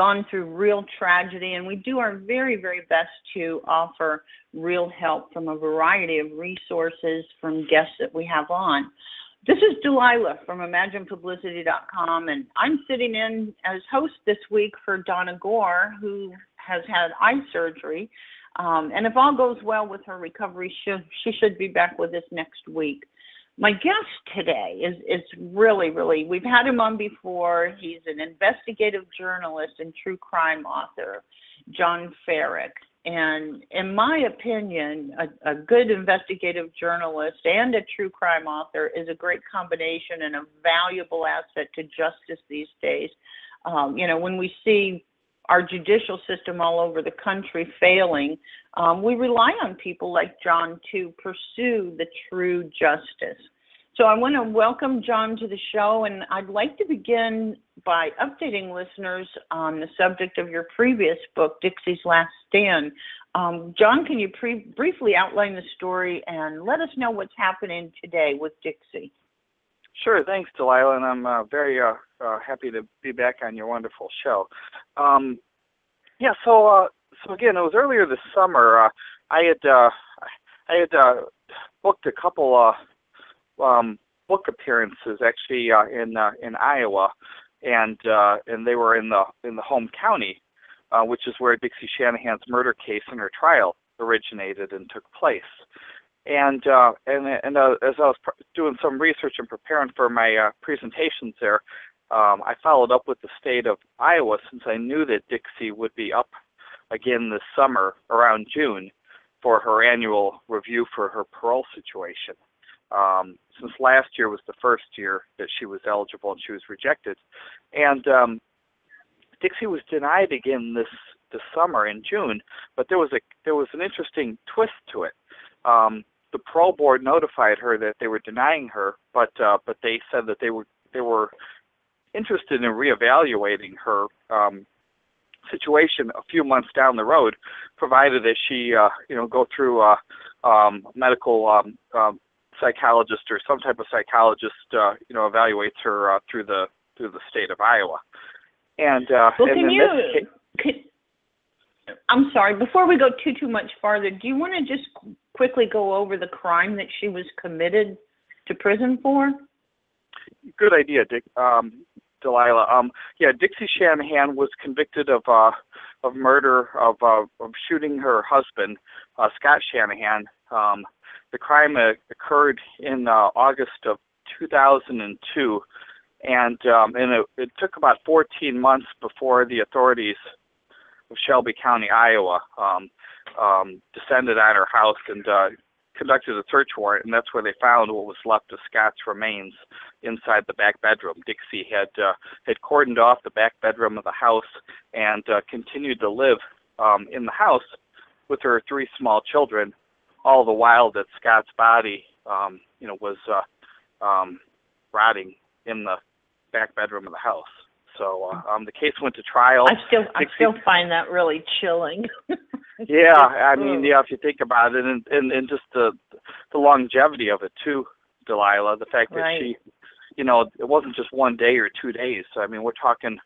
gone through real tragedy, and we do our very, very best to offer real help from a variety of resources from guests that we have on. This is Delilah from ImaginePublicity.com, and I'm sitting in as host this week for Donna Gore, who has had eye surgery. Um, and if all goes well with her recovery, she, she should be back with us next week. My guest today is, is really, really, we've had him on before. He's an investigative journalist and true crime author, John Ferak. And in my opinion, a, a, good investigative journalist and a true crime author is a great combination and a valuable asset to justice these days. Um, you know, when we see our judicial system all over the country failing, um, we rely on people like John to pursue the true justice. So I want to welcome John to the show, and I'd like to begin by updating listeners on the subject of your previous book, Dixie's Last Stand. Um, John, can you pre- briefly outline the story and let us know what's happening today with Dixie? Sure, thanks, Delilah, and I'm uh, very uh, uh, happy to be back on your wonderful show. Um, yeah, so uh, so again, it was earlier this summer. Uh, I had uh, I had booked a couple um, book appearances actually uh, in uh, in Iowa, and uh, and they were in the in the home county, uh, which is where Dixie Shanahan's murder case and her trial originated and took place. And uh, and and uh, as I was pr- doing some research and preparing for my uh, presentations there, um, I followed up with the state of Iowa since I knew that Dixie would be up again this summer around June for her annual review for her parole situation um, since last year was the first year that she was eligible and she was rejected. And um, Dixie was denied again this this summer in June, but there was a there was an interesting twist to it. Um, the parole board notified her that they were denying her, but uh, but they said that they were they were interested in reevaluating her um, situation a few months down the road, provided that she uh, you know go through uh, um, medical um, um, psychologist or some type of psychologist, uh, you know, evaluates her uh, through the through the state of Iowa. And uh, well, and can you? Case, I'm sorry. Before we go too too much farther, do you want to just quickly go over the crime that she was committed to prison for? Good idea, Dick. Um, Delilah. Um, yeah, Dixie Shanahan was convicted of uh, of murder of uh, of shooting her husband, uh, Scott Shanahan, um, the crime occurred in uh, August of 2002, and um, and it, it took about 14 months before the authorities of Shelby County, Iowa, um, um, descended on her house and uh, conducted a search warrant, and that's where they found what was left of Scott's remains inside the back bedroom. Dixie had uh, had cordoned off the back bedroom of the house and uh, continued to live um, in the house with her three small children all the while that Scott's body, um, you know, was uh, um, rotting in the back bedroom of the house. So uh, um, the case went to trial. I still, I still find that really chilling. yeah, I mean, yeah, if you think about it, and and, and just the the longevity of it too, Delilah. The fact that right. she, you know, it wasn't just one day or two days. I mean, we're talking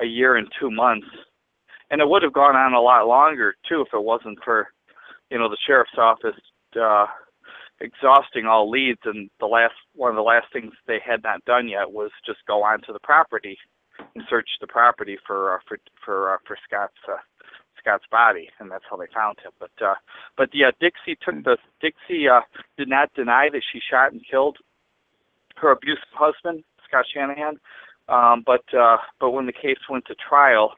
a year and two months, and it would have gone on a lot longer too if it wasn't for you know the sheriff's office uh, exhausting all leads, and the last one of the last things they had not done yet was just go onto the property and search the property for uh, for for uh, for Scott's uh, Scott's body, and that's how they found him. But uh, but yeah, Dixie took the Dixie uh, did not deny that she shot and killed her abusive husband, Scott Shanahan. Um, but uh, but when the case went to trial,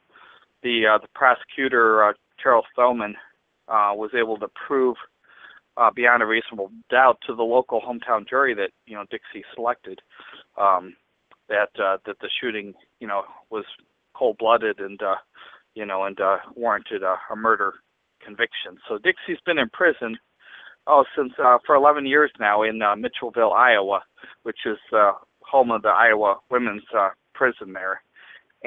the uh, the prosecutor uh, Charles Thoman uh, was able to prove uh, beyond a reasonable doubt to the local hometown jury that you know Dixie selected um, that uh, that the shooting you know was cold-blooded and uh, you know and uh, warranted a, a murder conviction. So Dixie's been in prison oh since uh, for 11 years now in uh, Mitchellville, Iowa, which is uh, home of the Iowa Women's uh, Prison there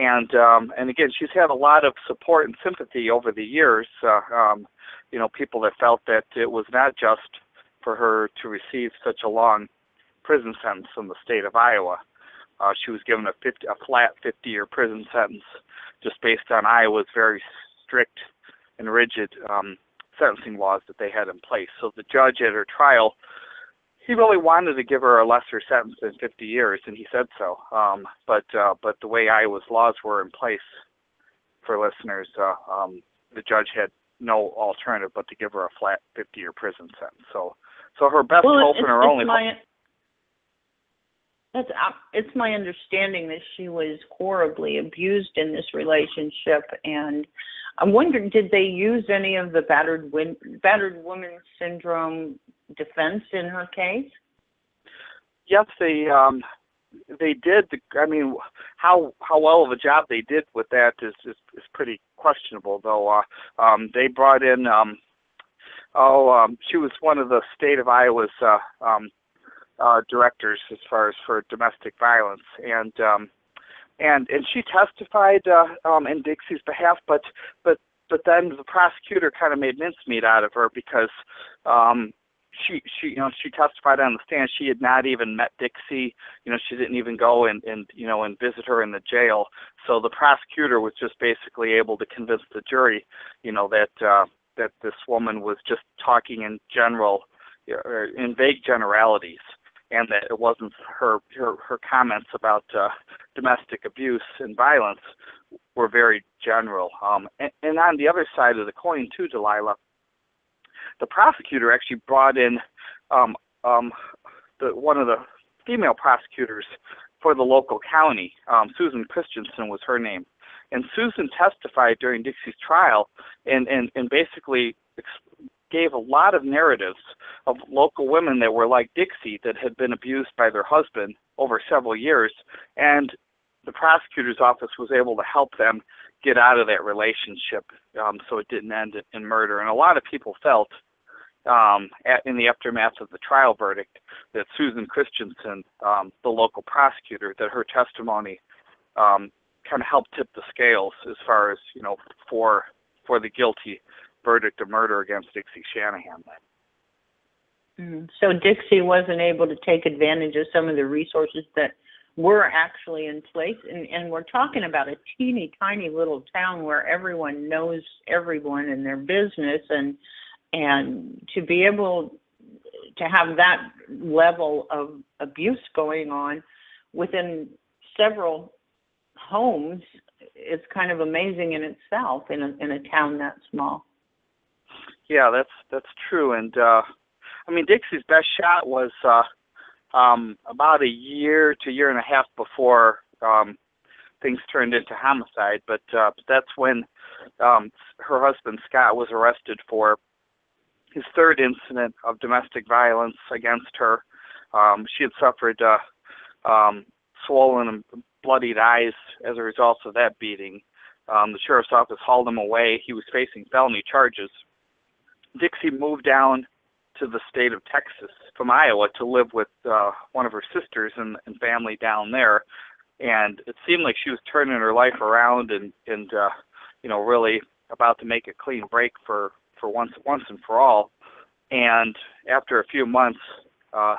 and um, and again, she's had a lot of support and sympathy over the years. Uh, um, you know, people that felt that it was not just for her to receive such a long prison sentence in the state of Iowa. Uh, she was given a 50, a flat 50-year prison sentence, just based on Iowa's very strict and rigid um, sentencing laws that they had in place. So the judge at her trial, he really wanted to give her a lesser sentence than 50 years, and he said so. Um, but uh, but the way Iowa's laws were in place for listeners, uh, um, the judge had no alternative but to give her a flat 50-year prison sentence. So so her best well, hope and her only my, that's uh, it's my understanding that she was horribly abused in this relationship, and I'm wondering, did they use any of the battered win, battered woman syndrome defense in her case? Yes, they um, they did. I mean, how how well of a job they did with that is is, is pretty questionable, though. Uh, um, they brought in. Um, oh, um, she was one of the state of Iowa's uh, um, uh, directors as far as for domestic violence, and um, and and she testified uh, um, in Dixie's behalf, but but but then the prosecutor kind of made mincemeat out of her because um, she she you know she testified on the stand. She had not even met Dixie. You know she didn't even go and and you know and visit her in the jail. So the prosecutor was just basically able to convince the jury you know that uh that this woman was just talking in general or in vague generalities and that it wasn't her her, her comments about uh, domestic abuse and violence were very general. Um, and, and on the other side of the coin, too, Delilah, the prosecutor actually brought in um, um, the one of the female prosecutors for the local county. Um, Susan Christensen was her name, and Susan testified during Dixie's trial, and and and basically gave a lot of narratives of local women that were like Dixie that had been abused by their husband over several years, and the prosecutor's office was able to help them get out of that relationship um, so it didn't end in murder. And a lot of people felt um, at, in the aftermath of the trial verdict that Susan Christensen, um, the local prosecutor, that her testimony um, kind of helped tip the scales as far as you know for for the guilty verdict of murder against Dixie Shanahan. Mm. So Dixie wasn't able to take advantage of some of the resources that were actually in place, and, and we're talking about a teeny tiny little town where everyone knows everyone in their business, and and to be able to have that level of abuse going on within several homes is kind of amazing in itself in a in a town that small. Yeah, that's that's true. And uh, I mean, Dixie's best shot was uh, um, about a year to year and a half before um, things turned into homicide. But uh, that's when um, her husband Scott was arrested for his third incident of domestic violence against her. Um, she had suffered uh, um, swollen and bloodied eyes as a result of that beating. Um, the sheriff's office hauled him away. He was facing felony charges Dixie moved down to the state of Texas from Iowa to live with uh, one of her sisters and, and family down there, and it seemed like she was turning her life around and and uh, you know really about to make a clean break for for once once and for all. And after a few months, uh,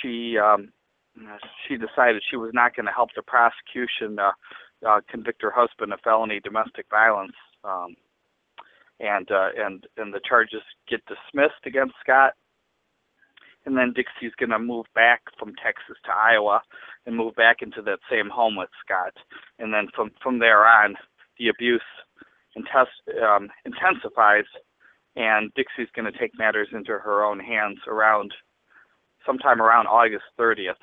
she um, she decided she was not going to help the prosecution uh, uh, convict her husband of felony domestic violence. Um, and uh, and and the charges get dismissed against Scott. And then Dixie's going to move back from Texas to Iowa and move back into that same home with Scott. And then from from there on, the abuse intens- um, intensifies, and Dixie's going to take matters into her own hands around sometime around August 30th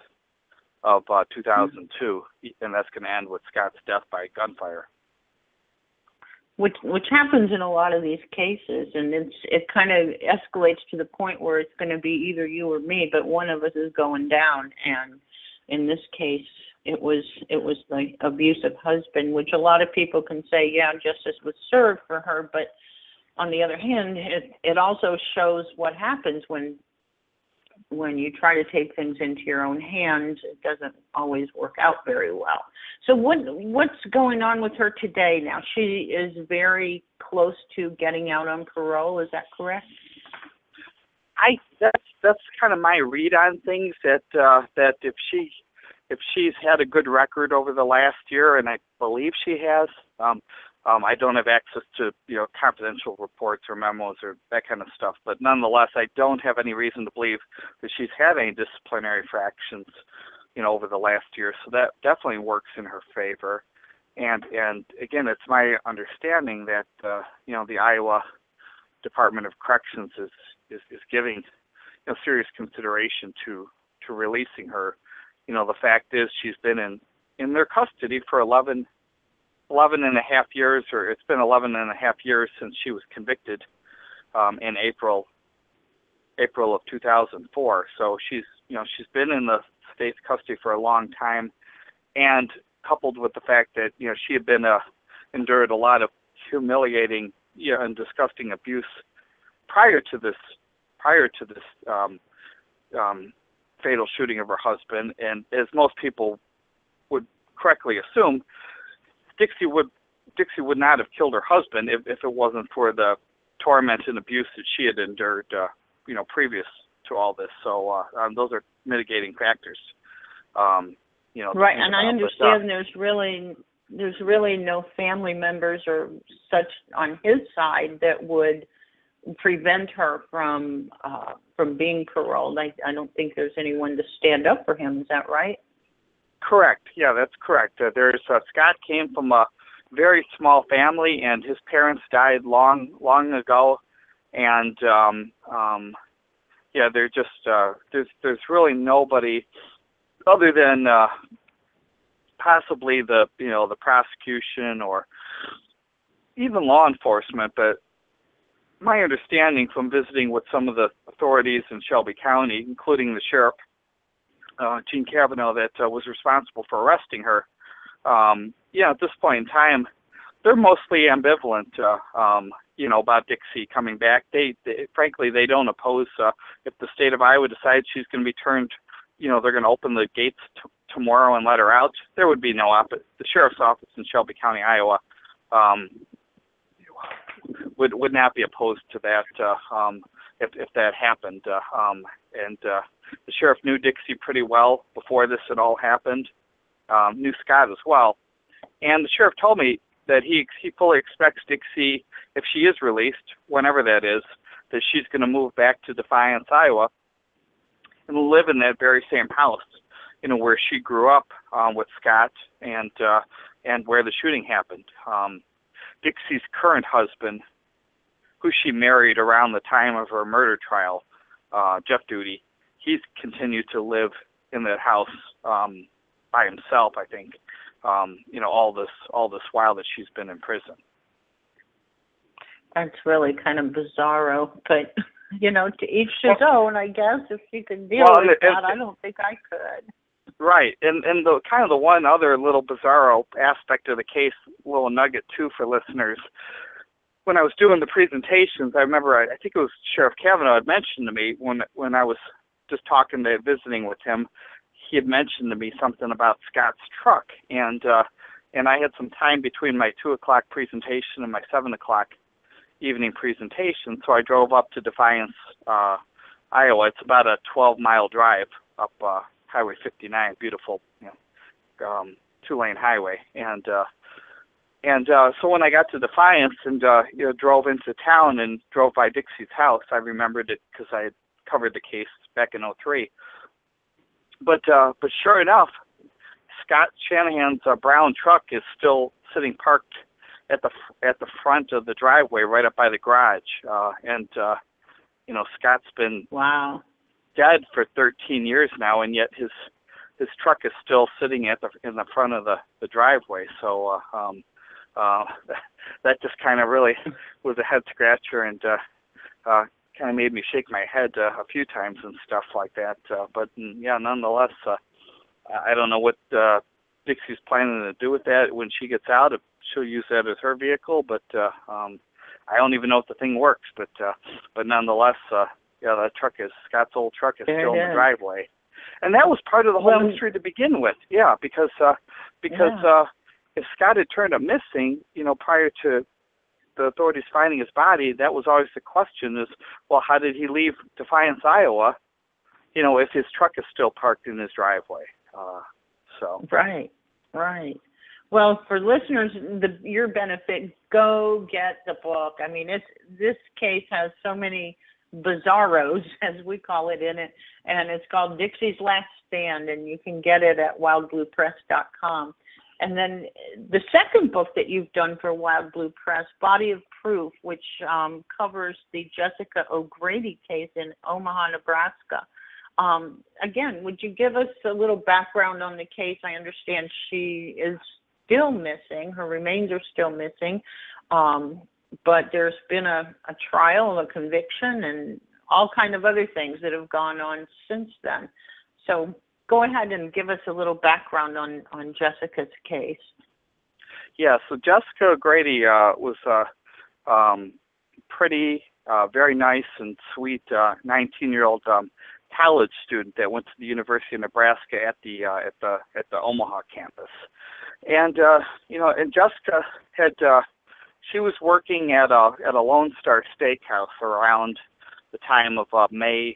of uh, 2002, and that's going to end with Scott's death by gunfire which which happens in a lot of these cases and it's it kind of escalates to the point where it's going to be either you or me but one of us is going down. And in this case it was it was the abusive husband which a lot of people can say yeah justice was served for her but on the other hand it it also shows what happens when when you try to take things into your own hands, it doesn't always work out very well. So what what's going on with her today now? She is very close to getting out on parole, is that correct? I that's that's kind of my read on things that uh, that if she if she's had a good record over the last year, and I believe she has. Um, um, I don't have access to you know confidential reports or memos or that kind of stuff, but nonetheless, I don't have any reason to believe that she's had any disciplinary fractions, you know, over the last year. So that definitely works in her favor. And and again, it's my understanding that uh, you know the Iowa Department of Corrections is is, is giving you know serious consideration to to releasing her. You know, the fact is she's been in in their custody for 11 11 and a half years, or it's been 11 and a half years since she was convicted um, in April April of 2004. So she's you know she's been in the state's custody for a long time, and coupled with the fact that you know she had been uh, endured a lot of humiliating you know, and disgusting abuse prior to this prior to this um, um, fatal shooting of her husband, and as most people would correctly assume, Dixie would Dixie would not have killed her husband if, if it wasn't for the torment and abuse that she had endured, uh, you know, previous to all this. So uh, um, those are mitigating factors. Um, you know, right, and I understand but, uh, there's really there's really no family members or such on his side that would prevent her from uh, from being paroled. I I don't think there's anyone to stand up for him. Is that right? Correct. Yeah, that's correct. Uh, there's uh, Scott came from a very small family, and his parents died long long ago, and um, um, yeah, they're just uh, there's there's really nobody other than uh, possibly the you know the prosecution or even law enforcement, but my understanding from visiting with some of the authorities in Shelby County, including the sheriff, uh, Gene Kavanaugh, that uh, was responsible for arresting her, um, yeah, at this point in time, they're mostly ambivalent, uh, um, you know, about Dixie coming back. They, they frankly, they don't oppose uh, if the state of Iowa decides she's going to be turned, you know, they're going to open the gates t- tomorrow and let her out. There would be no op. The sheriff's office in Shelby County, Iowa, um, would would not be opposed to that uh, um, if if that happened. Uh, um, and uh, the sheriff knew Dixie pretty well before this had all happened. Um, knew Scott as well, and the sheriff told me that he he fully expects Dixie, if she is released, whenever that is, that she's going to move back to Defiance, Iowa, and live in that very same house, you know, where she grew up um, with Scott and uh, and where the shooting happened. Um, Dixie's current husband, who she married around the time of her murder trial, uh, Jeff Duty, he's continued to live in that house um, by himself. I think, um, you know, all this all this while that she's been in prison. That's really kind of bizarro, but you know, to each his own. I guess if she could deal Well, with and- that, I don't think I could. Right, and and the kind of the one other little bizarro aspect of the case, little nugget too for listeners. When I was doing the presentations, I remember I, I think it was Sheriff Kavanaugh had mentioned to me when when I was just talking to visiting with him, he had mentioned to me something about Scott's truck, and uh, and I had some time between my two o'clock presentation and my seven o'clock evening presentation, so I drove up to Defiance, uh, Iowa. It's about a 12 mile drive up uh, Highway 59, beautiful, you know, um, two lane highway, and uh, and uh, so when I got to Defiance and uh, you know drove into town and drove by Dixie's house, I remembered it because I had covered the case back in '03. But uh, but sure enough, Scott Shanahan's uh, brown truck is still sitting parked at the at the front of the driveway, right up by the garage. Uh, and uh, you know, Scott's been Wow. dead for 13 years now, and yet his his truck is still sitting at the in the front of the the driveway. So uh, um, uh, that just kind of really was a head scratcher, and uh, uh, kind of made me shake my head uh, a few times and stuff like that. Uh, but mm, yeah, nonetheless, uh, I I don't know what uh, Dixie's planning to do with that when she gets out. If she'll use that as her vehicle, but uh, um, I don't even know if the thing works. But uh, but nonetheless, uh, yeah, that truck is Scott's old truck is There still in the driveway, and that was part of the whole Well- mystery to begin with. Yeah, because uh, because Yeah. uh, if Scott had turned up missing, you know, prior to the authorities finding his body, that was always the question: is well, how did he leave Defiance, Iowa? You know, if his truck is still parked in his driveway. Uh, so right, right. Well, for listeners, the your benefit, go get the book. I mean, it's this case has so many bizarros, as we call it, in it, and it's called Dixie's Last Stand, and you can get it at wildbluepress.com. And then the second book that you've done for Wild Blue Press, Body of Proof, which um, covers the Jessica O'Grady case in Omaha, Nebraska. Um, again, would you give us a little background on the case? I understand she is still missing; her remains are still missing. Um, but there's been a, a trial, a conviction, and all kind of other things that have gone on since then. So go ahead and give us a little background on on Jessica's case. Yeah, so Jessica Grady uh, was a um, pretty, uh, very nice and sweet 19-year-old uh, um, college student that went to the University of Nebraska at the uh, at the at the Omaha campus, and uh, you know, and Jessica had uh, she was working at a at a Lone Star Steakhouse around the time of uh, May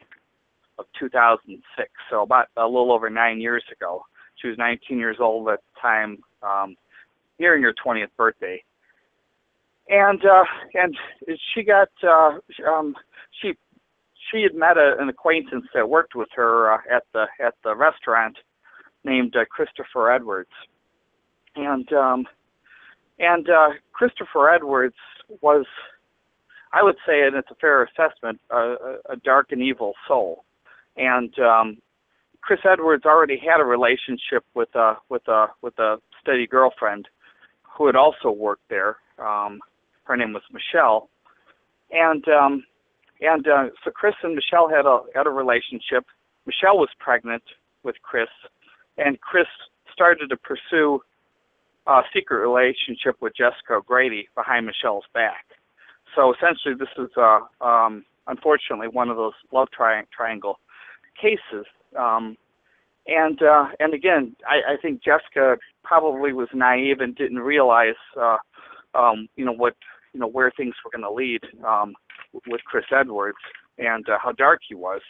of 2006, so about a little over nine years ago. She was 19 years old at the time, um, nearing her 20th birthday, and uh, and she got uh, um, she she had met a, an acquaintance that worked with her uh, at the at the restaurant named uh, Christopher Edwards, and um, and uh, Christopher Edwards was, I would say, and it's a fair assessment, a, a dark and evil soul. And um, Chris Edwards already had a relationship with a with a with a steady girlfriend who had also worked there. Um, her name was Michelle, and um, and uh, so Chris and Michelle had a had a relationship. Michelle was pregnant with Chris, and Chris started to pursue a secret relationship with Jessica O'Grady behind Michelle's back. So essentially, this is uh, um, unfortunately one of those love tri- triangle cases. Um, and uh, and again, I, I think Jessica probably was naive and didn't realize, uh, um, you know, what you know where things were going to lead um, with Chris Edwards and uh, how dark he was.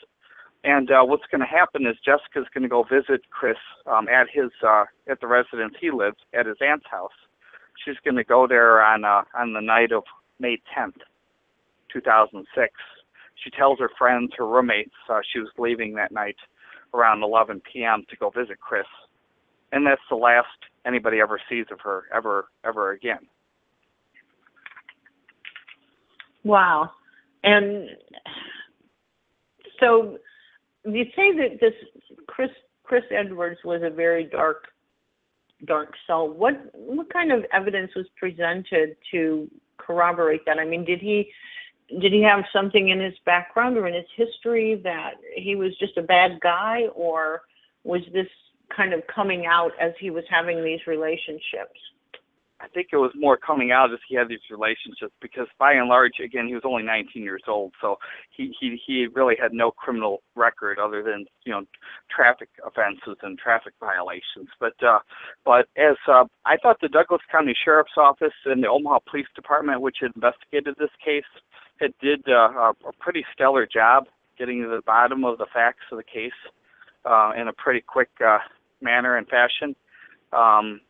And uh, what's going to happen is Jessica's going to go visit Chris um, at his uh, at the residence he lives at his aunt's house. She's going to go there on uh, on the night of May 10th, 2006. She tells her friends, her roommates, uh, she was leaving that night around 11 p.m. to go visit Chris, and that's the last anybody ever sees of her ever ever again. Wow, and so you say that this Chris Chris Edwards was a very dark dark soul. What what kind of evidence was presented to corroborate that? I mean, did he did he have something in his background or in his history that he was just a bad guy, or was this kind of coming out as he was having these relationships? I think it was more coming out as he had these relationships because by and large, again, he was only 19 years old, so he he he really had no criminal record other than you know traffic offenses and traffic violations. But uh, but as uh, I thought, the Douglas County Sheriff's Office and the Omaha Police Department, which investigated this case, had did uh, a pretty stellar job getting to the bottom of the facts of the case uh, in a pretty quick uh, manner and fashion. Um,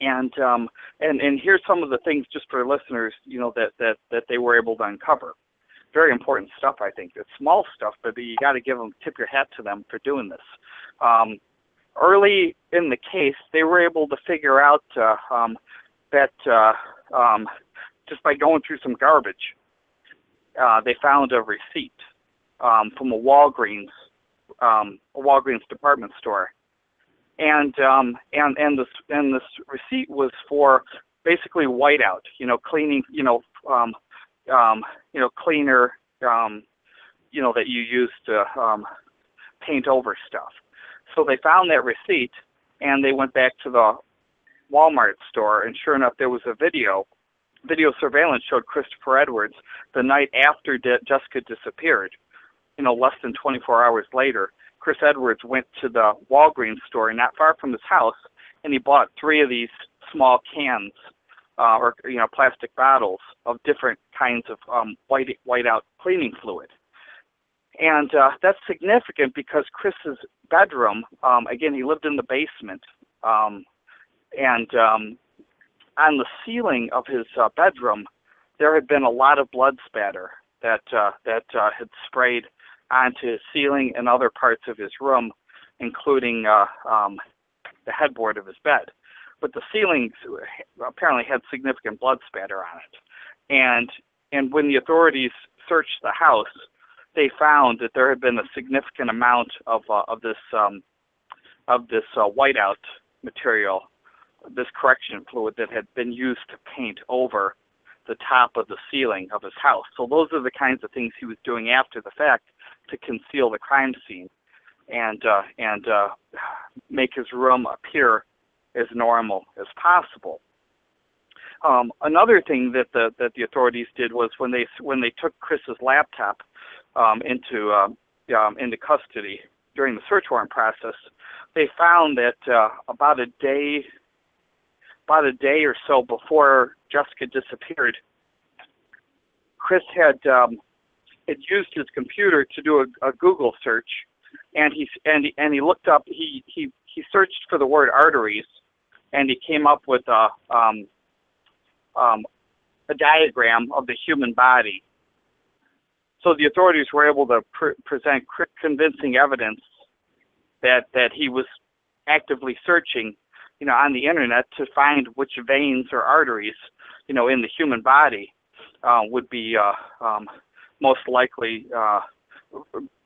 and um, and and here's some of the things just for listeners, you know, that that that they were able to uncover. Very important stuff, I think. It's small stuff, but you got to give them tip your hat to them for doing this. Um, early in the case, they were able to figure out uh, um, that uh, um, just by going through some garbage, uh, they found a receipt um, from a Walgreens, um, a Walgreens department store and um, and and this and this receipt was for basically whiteout, you know, cleaning, you know, um, um, you know, cleaner, um, you know, that you use to um, paint over stuff. So they found that receipt, and they went back to the Walmart store, and sure enough, there was a video. Video surveillance showed Christopher Edwards the night after De- Jessica disappeared. You know, less than 24 hours later, Chris Edwards went to the Walgreens store not far from his house, and he bought three of these small cans uh, or you know plastic bottles of different kinds of um, white white out cleaning fluid. And uh, that's significant because Chris's bedroom, um, again, he lived in the basement, um, and um, on the ceiling of his uh, bedroom, there had been a lot of blood spatter that uh, that uh, had sprayed onto his ceiling and other parts of his room, including uh, um, the headboard of his bed. But the ceiling apparently had significant blood spatter on it, and and when the authorities searched the house, they found that there had been a significant amount of uh, of this um, of this uh, whiteout material, this correction fluid that had been used to paint over the top of the ceiling of his house. So those are the kinds of things he was doing after the fact to conceal the crime scene and uh, and uh, make his room appear as normal as possible. Um, another thing that the that the authorities did was when they when they took Chris's laptop um, into uh, um, into custody during the search warrant process, they found that uh, about a day about a day or so before Jessica disappeared, Chris had um, had used his computer to do a, a Google search, and he and and he looked up he he he searched for the word arteries, and he came up with a um, um, a diagram of the human body. So the authorities were able to pr- present cr- convincing evidence that that he was actively searching, you know, on the internet to find which veins or arteries, you know, in the human body uh, would be uh, um, most likely uh,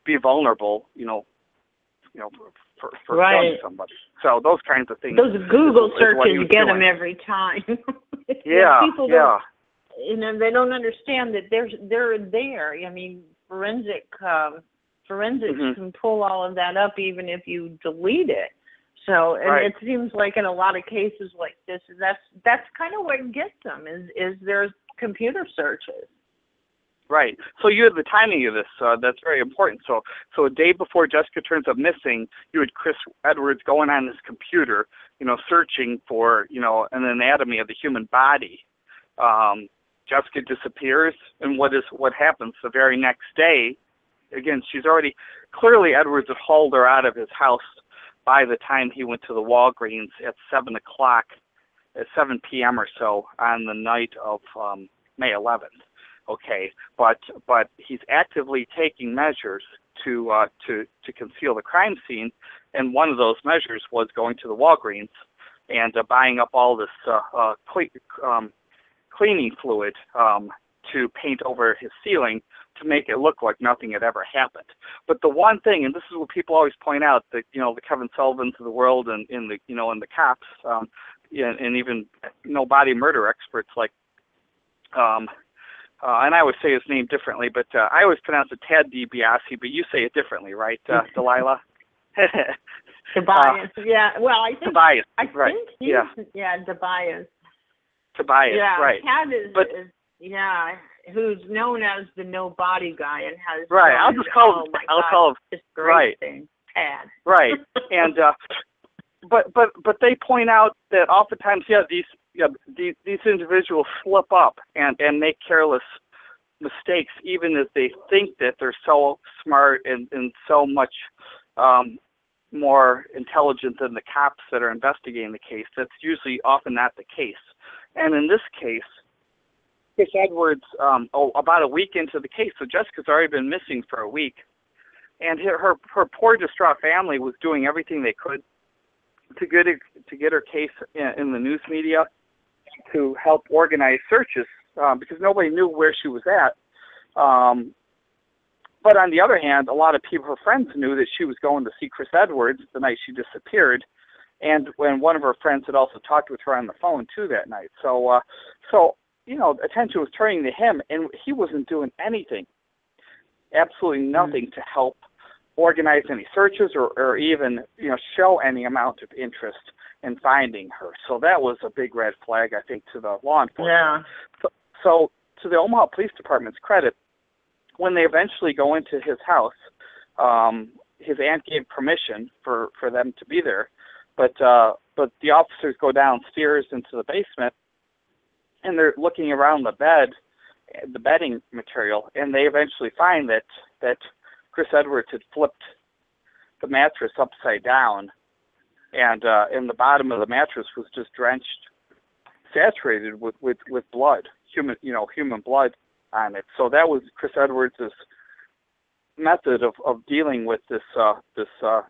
be vulnerable, you know, you know, for, for right. somebody. So those kinds of things. Those Google is, searches is get doing. them every time. yeah, people yeah. Don't, you know, they don't understand that they're they're there. I mean, forensic um, forensics Mhm. can pull all of that up even if you delete it. So, and Right. it seems like in a lot of cases like this, that's that's kind of what gets them is is there's computer searches. Right. So you had the timing of this. Uh, that's very important. So, so a day before Jessica turns up missing, you had Chris Edwards going on his computer, you know, searching for, you know, an anatomy of the human body. Um, Jessica disappears, and what is what happens the very next day? Again, she's already clearly Edwards had hauled her out of his house by the time he went to the Walgreens at seven o'clock, at seven p.m. or so on the night of um, May 11th okay but but he's actively taking measures to uh to to conceal the crime scene and one of those measures was going to the Walgreens and uh, buying up all this uh, uh cle- um cleaning fluid um to paint over his ceiling to make it look like nothing had ever happened. But the one thing, and this is what people always point out, that you know the Kevin Sullivans of the world, and in the you know and the cops, um, and, and even you know body murder experts like um, uh, and I always say his name differently, but uh, I always pronounce it Tad DiBiase, but you say it differently, right, uh, Delilah? Tobias. yeah. Well, I think Tobias, I right? think he's yeah. yeah Tobias. Tobias, yeah, right? Tad is, But- is yeah, who's known as the no body guy and has Right. I'll just call oh him. I'll God, call him. right. thing, Tad. Right. And uh, but but but they point out that oftentimes, yeah, these yeah these these individuals slip up and and make careless mistakes, even as they think that they're so smart and and so much um, more intelligent than the cops that are investigating the case. That's usually often not the case. And in this case, Chris Edwards, um, oh, about a week into the case, so Jessica's already been missing for a week, and her her, her poor, distraught family was doing everything they could to get it, to get her case in, in the news media, to help organize searches um, because nobody knew where she was at. Um, but on the other hand, a lot of people, her friends, knew that she was going to see Chris Edwards the night she disappeared, and when one of her friends had also talked with her on the phone too that night. So, uh, so you know, attention was turning to him, and he wasn't doing anything, absolutely nothing to help organize any searches or, or even you know show any amount of interest in finding her. So that was a big red flag, I think, to the law enforcement. Yeah. So, so to the Omaha Police Department's credit, when they eventually go into his house, um, his aunt gave permission for for them to be there, but uh, but the officers go downstairs into the basement, and they're looking around the bed, the bedding material, and they eventually find that that Chris Edwards had flipped the mattress upside down, and uh, and the bottom of the mattress was just drenched, saturated with with with blood, human you know human blood on it. So that was Chris Edwards's method of of dealing with this uh, this uh,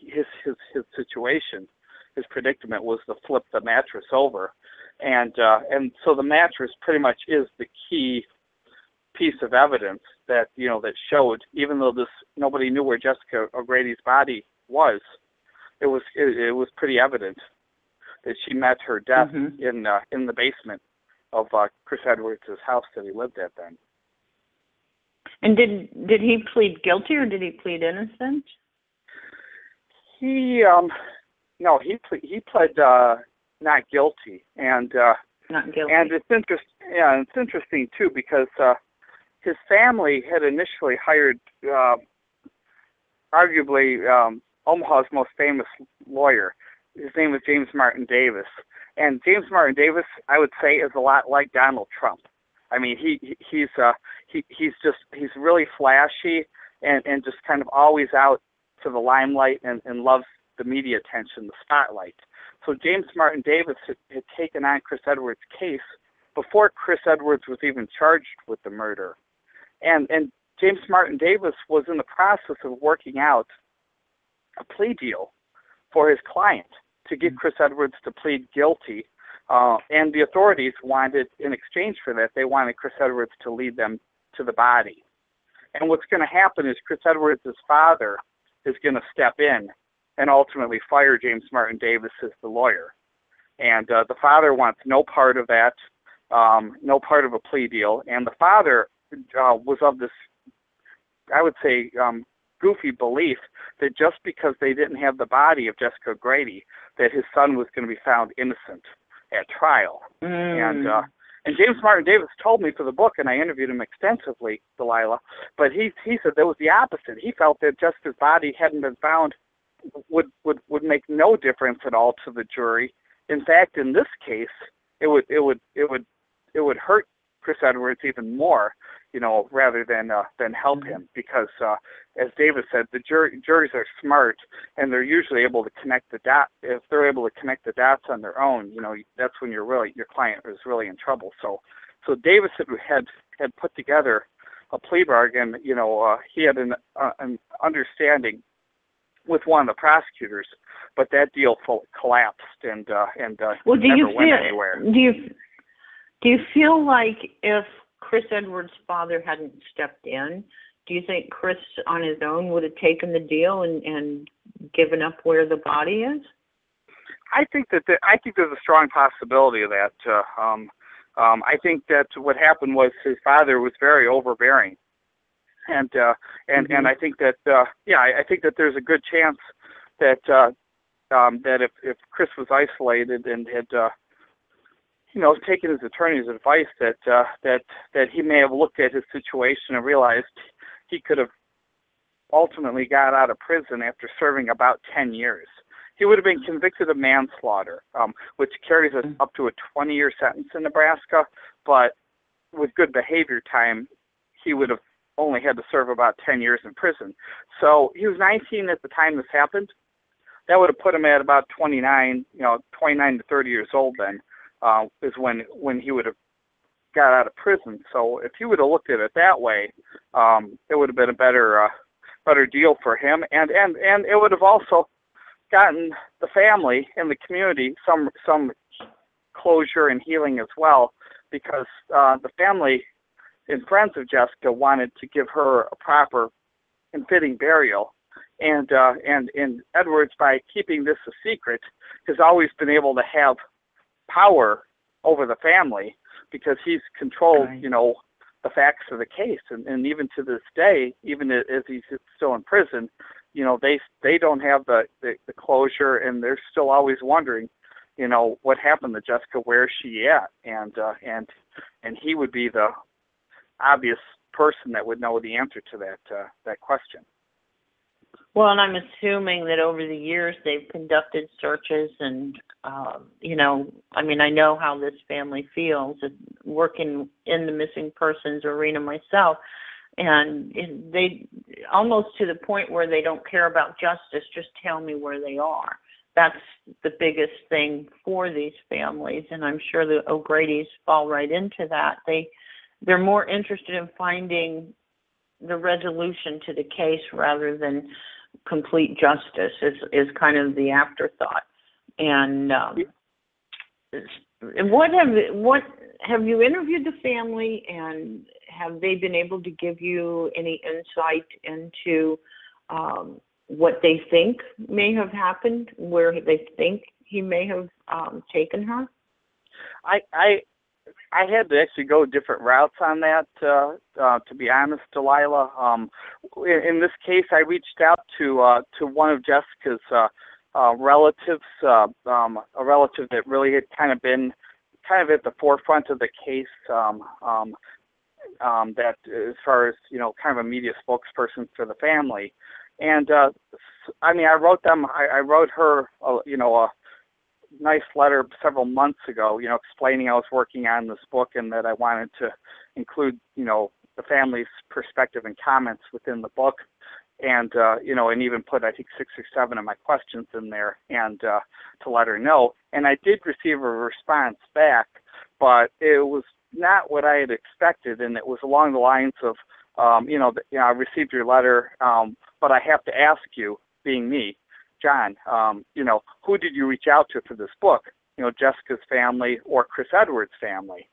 his his his situation, his predicament was to flip the mattress over, and uh, and so the mattress pretty much is the key piece of evidence that you know that showed even though this nobody knew where Jessica O'Grady's body was, it was it, it was pretty evident that she met her death Mhm. in uh, in the basement of uh, Chris Edwards' house that he lived at then. And did did he plead guilty or did he plead innocent? He um no he ple- he pled uh, not guilty and. Uh, Not guilty. And it's interest, yeah, it's interesting too because uh, his family had initially hired, uh, arguably um, Omaha's most famous lawyer. His name was James Martin Davis, and James Martin Davis, I would say, is a lot like Donald Trump. I mean, he he- he's uh he he's just he's really flashy and and just kind of always out to the limelight and and loves the media attention, the spotlight. So James Martin Davis had, taken on Chris Edwards' case before Chris Edwards was even charged with the murder. And and James Martin Davis was in the process of working out a plea deal for his client to get Chris Edwards to plead guilty. Uh, and the authorities wanted, in exchange for that, they wanted Chris Edwards to lead them to the body. And what's going to happen is Chris Edwards' father is going to step in and ultimately fire James Martin Davis as the lawyer. And uh, the father wants no part of that, um, no part of a plea deal. And the father uh, was of this, I would say, um, goofy belief that just because they didn't have the body of Jessica Grady, that his son was going to be found innocent at trial. And Mm. uh, and James Martin Davis told me for the book, and I interviewed him extensively, Delilah. But he he said that was the opposite. He felt that Jessica's body hadn't been found would would would make no difference at all to the jury. In fact, in this case, it would it would it would it would hurt Chris Edwards even more, you know, rather than uh, than help him because, uh, as Davis said, the jury juries are smart and they're usually able to connect the dot. If they're able to connect the dots on their own, you know, that's when you're really your client is really in trouble. So, so Davis had had, had put together a plea bargain. You know, uh, he had an uh, an understanding with one of the prosecutors, but that deal collapsed and uh, and uh, Well, do never you went anywhere. do you do you feel like if Chris Edwards' father hadn't stepped in, do you think Chris on his own would have taken the deal and and given up where the body is? I think that the, I think there's a strong possibility of that. Uh, um, um, I think that what happened was his father was very overbearing, and uh, and Mhm. and I think that uh, yeah, I, I think that there's a good chance that uh, um, that if if Chris was isolated and had uh, you know taken his attorney's advice, that uh, that that he may have looked at his situation and realized he could have ultimately got out of prison after serving about 10 years. He would have been convicted of manslaughter, um, which carries us up to a 20 year sentence in Nebraska, but with good behavior time, he would have only had to serve about 10 years in prison. So he was 19 at the time this happened. That would have put him at about 29, you know, 29 to 30 years old then, uh, is when, when he would have got out of prison. So if he would have looked at it that way, um, it would have been a better, uh, better deal for him, and and and it would have also gotten the family and the community some some closure and healing as well, because uh, the family and friends of Jessica wanted to give her a proper and fitting burial, and uh, and and Edwards by keeping this a secret has always been able to have power over the family because he's controlled, Right. you know, the facts of the case, and, and even to this day, even as he's still in prison, you know, they they don't have the, the the closure, and they're still always wondering, you know, what happened to Jessica, where is she at, and uh, and and he would be the obvious person that would know the answer to that uh, that question. Well, and I'm assuming that over the years they've conducted searches and, um, you know, I mean, I know how this family feels working in the missing persons arena myself. And they almost to the point where they don't care about justice, just tell me where they are. That's the biggest thing for these families. And I'm sure the O'Grady's fall right into that. They, they're more interested in finding the resolution to the case rather than complete justice is is kind of the afterthought. And um, what have what have you interviewed the family and have they been able to give you any insight into um, what they think may have happened, where they think he may have um, taken her? I I I had to actually go different routes on that. Uh, uh, to be honest, Delilah. Um, in, in this case, I reached out to uh, to one of Jessica's uh, uh, relatives, uh, um, a relative that really had kind of been kind of at the forefront of the case. Um, um, um, that as far as you know, kind of a media spokesperson for the family. And uh, I mean, I wrote them. I, I wrote her, uh, you know, a nice letter several months ago, you know, explaining I was working on this book and that I wanted to include, you know, the family's perspective and comments within the book, and uh, you know, and even put I think six or seven of my questions in there, and uh, to let her know. And I did receive a response back, but it was not what I had expected, and it was along the lines of, um, you know, you know, I received your letter, um, but I have to ask you, being me, John, um, you know, who did you reach out to for this book? You know, Jessica's family or Chris Edwards' family.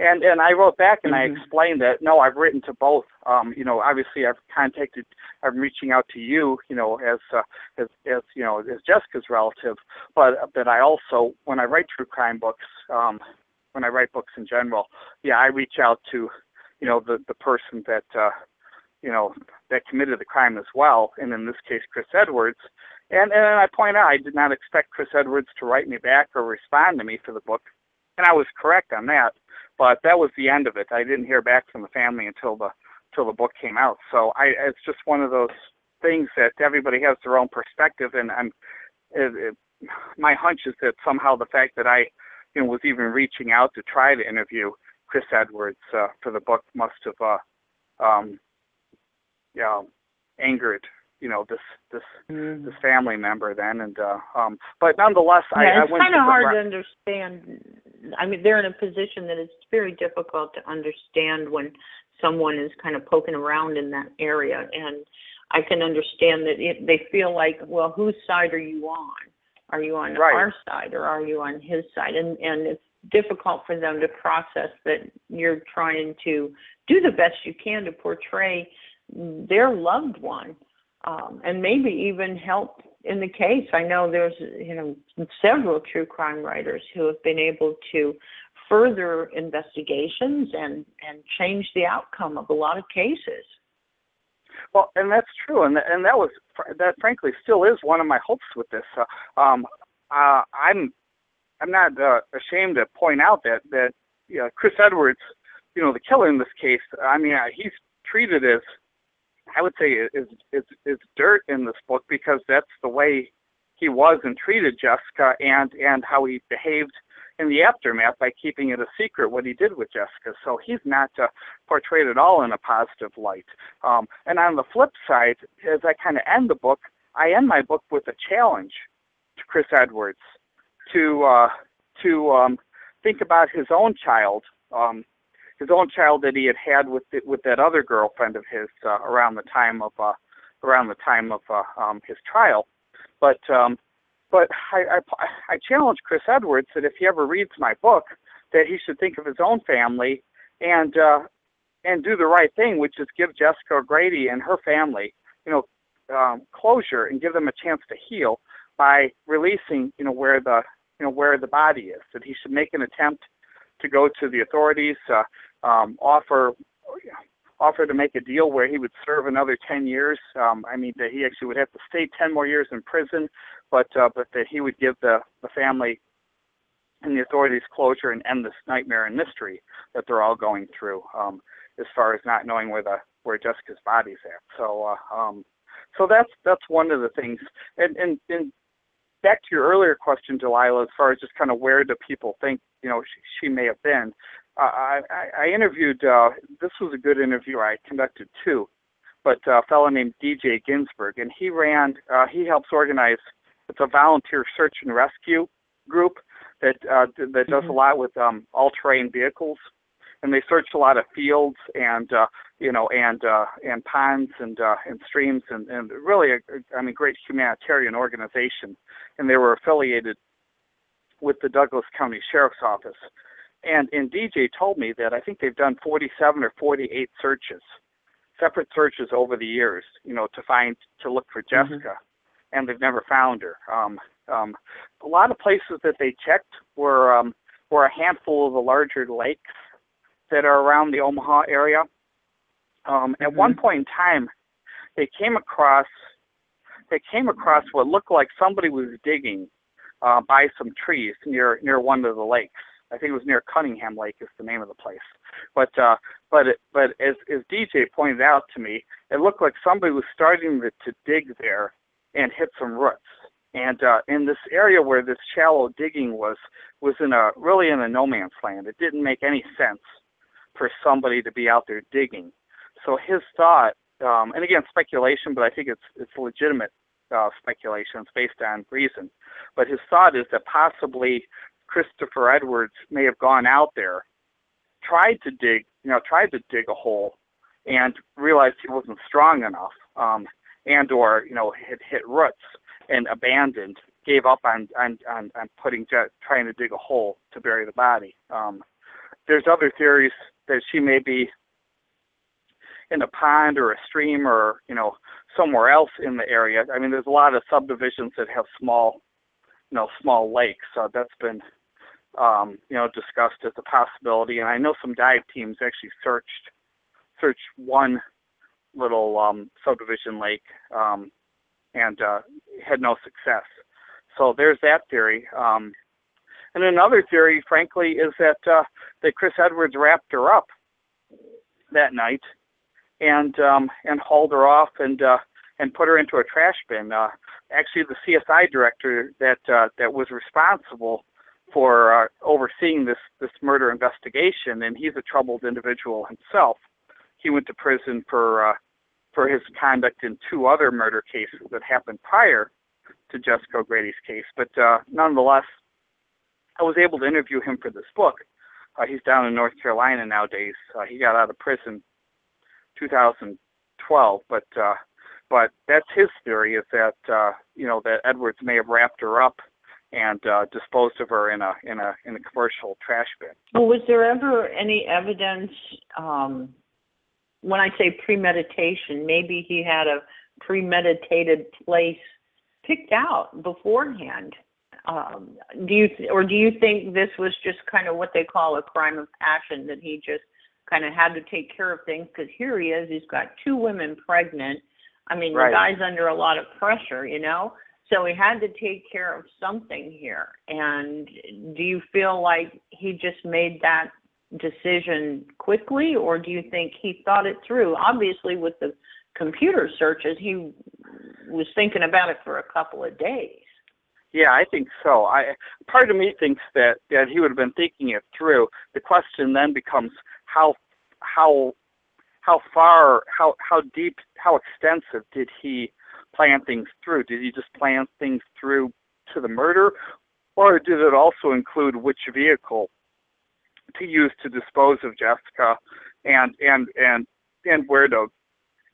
And and I wrote back and mm-hmm. I explained that no, I've written to both. Um, you know, obviously I've contacted, I'm reaching out to you, you know, as uh, as as you know as Jessica's relative, but but I also when I write true crime books, um, when I write books in general, yeah, I reach out to, you know, the the person that uh, you know that committed the crime as well, and in this case Chris Edwards, and and I point out I did not expect Chris Edwards to write me back or respond to me for the book, and I was correct on that. But that was the end of it. I didn't hear back from the family until the until the book came out. So I it's just one of those things that everybody has their own perspective, and I'm it, it, my hunch is that somehow the fact that I you know was even reaching out to try to interview Chris Edwards uh, for the book must have uh, um, yeah angered you know this this mm. this family member then and uh um but nonetheless yeah, I, it's kind of hard to understand i mean they're in a position that it's very difficult to understand when someone is kind of poking around in that area and i can understand that it, they feel like well whose side are you on are you on right. our side or are you on his side and and it's difficult for them to process that you're trying to do the best you can to portray their loved one um, and maybe even help in the case. I know there's you know several true crime writers who have been able to further investigations and and change the outcome of a lot of cases. Well, and that's true, and and that was that frankly still is one of my hopes with this. Uh, um, uh, I'm I'm not uh, ashamed to point out that that you know, Chris Edwards, you know, the killer in this case. I mean, uh, he's treated as I would say is is is dirt in this book because that's the way he was and treated Jessica and and how he behaved in the aftermath by keeping it a secret what he did with Jessica. So he's not uh, portrayed at all in a positive light. Um, and on the flip side, as I kind of end the book, I end my book with a challenge to Chris Edwards to uh, to um, think about his own child um, his own child that he had had with the, with that other girlfriend of his uh, around the time of uh, around the time of uh, um, his trial. But um, but I, I I challenge Chris Edwards that if he ever reads my book, that he should think of his own family and uh, and do the right thing, which is give Jessica O'Grady and her family, you know, um, closure and give them a chance to heal by releasing, you know, where the you know where the body is. That he should make an attempt to go to the authorities, uh, um, offer offer to make a deal where he would serve another 10 years. Um, I mean, that he actually would have to stay 10 more years in prison, but uh, but that he would give the the family and the authorities closure and end this nightmare and mystery that they're all going through, um, as far as not knowing where the where Jessica's body's at. So uh, um, so that's that's one of the things. And and and back to your earlier question, Delilah, as far as just kind of where do people think you know she, she may have been. Uh, I, I interviewed. Uh, this was a good interview I conducted too, but uh, a fellow named DJ Ginsburg, and he ran. Uh, he helps organize. It's a volunteer search and rescue group that uh, that does mm-hmm. a lot with um, all-terrain vehicles, and they searched a lot of fields and uh, you know and uh, and ponds and uh, and streams and, and really a, I mean great humanitarian organization, and they were affiliated with the Douglas County Sheriff's Office. And and DJ told me that I think they've done 47 or 48 searches, separate searches over the years, you know, to find to look for mm-hmm. Jessica, mm-hmm. and they've never found her. Um, um, a lot of places that they checked were um, were a handful of the larger lakes that are around the Omaha area. Um, mm-hmm. At one point in time, they came across they came across what looked like somebody was digging uh, by some trees near near one of the lakes. I think it was near Cunningham Lake is the name of the place. But uh, but it, but as as DJ pointed out to me, it looked like somebody was starting to, to dig there and hit some roots. And uh, in this area where this shallow digging was was in a really in a no man's land. It didn't make any sense for somebody to be out there digging. So his thought, um, and again speculation, but I think it's it's legitimate uh, speculation. It's based on reason. But his thought is that possibly Christopher Edwards may have gone out there, tried to dig, you know, tried to dig a hole, and realized he wasn't strong enough, um, and or you know had hit roots and abandoned, gave up on on on, on putting trying to dig a hole to bury the body. Um, there's other theories that she may be in a pond or a stream or you know somewhere else in the area. I mean, there's a lot of subdivisions that have small, you know, small lakes. So that's been um, you know discussed as a possibility. And I know some dive teams actually searched searched one little um, subdivision lake um, and uh, had no success. So there's that theory. Um, and another theory, frankly, is that uh, that Chris Edwards wrapped her up that night and um, and hauled her off and uh, and put her into a trash bin. Uh, actually, the CSI director that uh, that was responsible for uh, overseeing this this murder investigation, and he's a troubled individual himself. He went to prison for uh, for his conduct in two other murder cases that happened prior to Jessica O'Grady's case. But uh, nonetheless, I was able to interview him for this book. Uh, he's down in North Carolina nowadays. Uh, he got out of prison 2012, but uh, but that's his theory is that uh, you know that Edwards may have wrapped her up and uh, disposed of her in a in a in a commercial trash bin. Well, was there ever any evidence um, when I say premeditation, maybe he had a premeditated place picked out beforehand. Um, do you th- or do you think this was just kind of what they call a crime of passion that he just kind of had to take care of things because here he is, he's got two women pregnant. I mean, right. the guy's under a lot of pressure, you know. So he had to take care of something here. And do you feel like he just made that decision quickly, or do you think he thought it through? Obviously, with the computer searches, he was thinking about it for a couple of days. Yeah, I think so. I part of me thinks that that he would have been thinking it through. The question then becomes how how how far how how deep how extensive did he plan things through? Did he just plan things through to the murder, or did it also include which vehicle to use to dispose of Jessica and and and and where to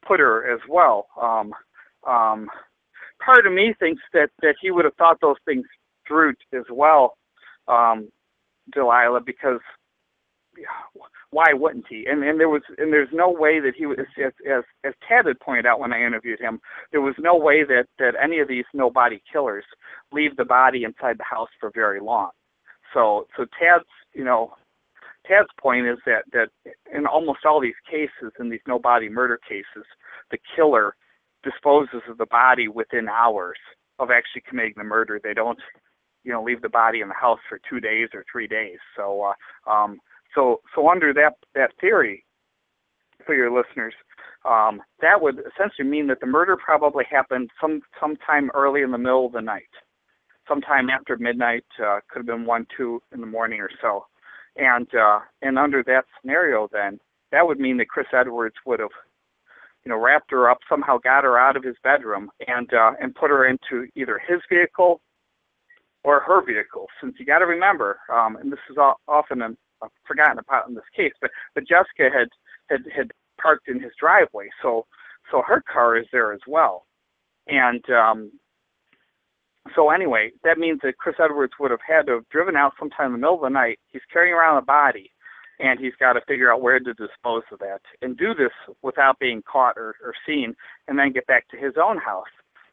put her as well. Um, um, part of me thinks that that he would have thought those things through as well, um, Delilah, because why wouldn't he? And and there was and there's no way that he was as as as Tad had pointed out when I interviewed him, there was no way that that any of these no body killers leave the body inside the house for very long. So so Tad's you know Tad's point is that that in almost all these cases, in these no body murder cases, the killer disposes of the body within hours of actually committing the murder. They don't, you know, leave the body in the house for two days or three days. So, uh, um, so, so under that that theory, for your listeners, um, that would essentially mean that the murder probably happened some sometime early in the middle of the night, sometime after midnight. Uh, could have been one, two in the morning or so, and uh, and under that scenario, then that would mean that Chris Edwards would have, you know, wrapped her up somehow, got her out of his bedroom, and uh, and put her into either his vehicle or her vehicle. Since you got to remember, um, and this is often a, forgotten about in this case, but but Jessica had had had parked in his driveway, so so her car is there as well, and um, so anyway, that means that Chris Edwards would have had to have driven out sometime in the middle of the night. He's carrying around a body, and he's got to figure out where to dispose of that and do this without being caught or, or seen, and then get back to his own house,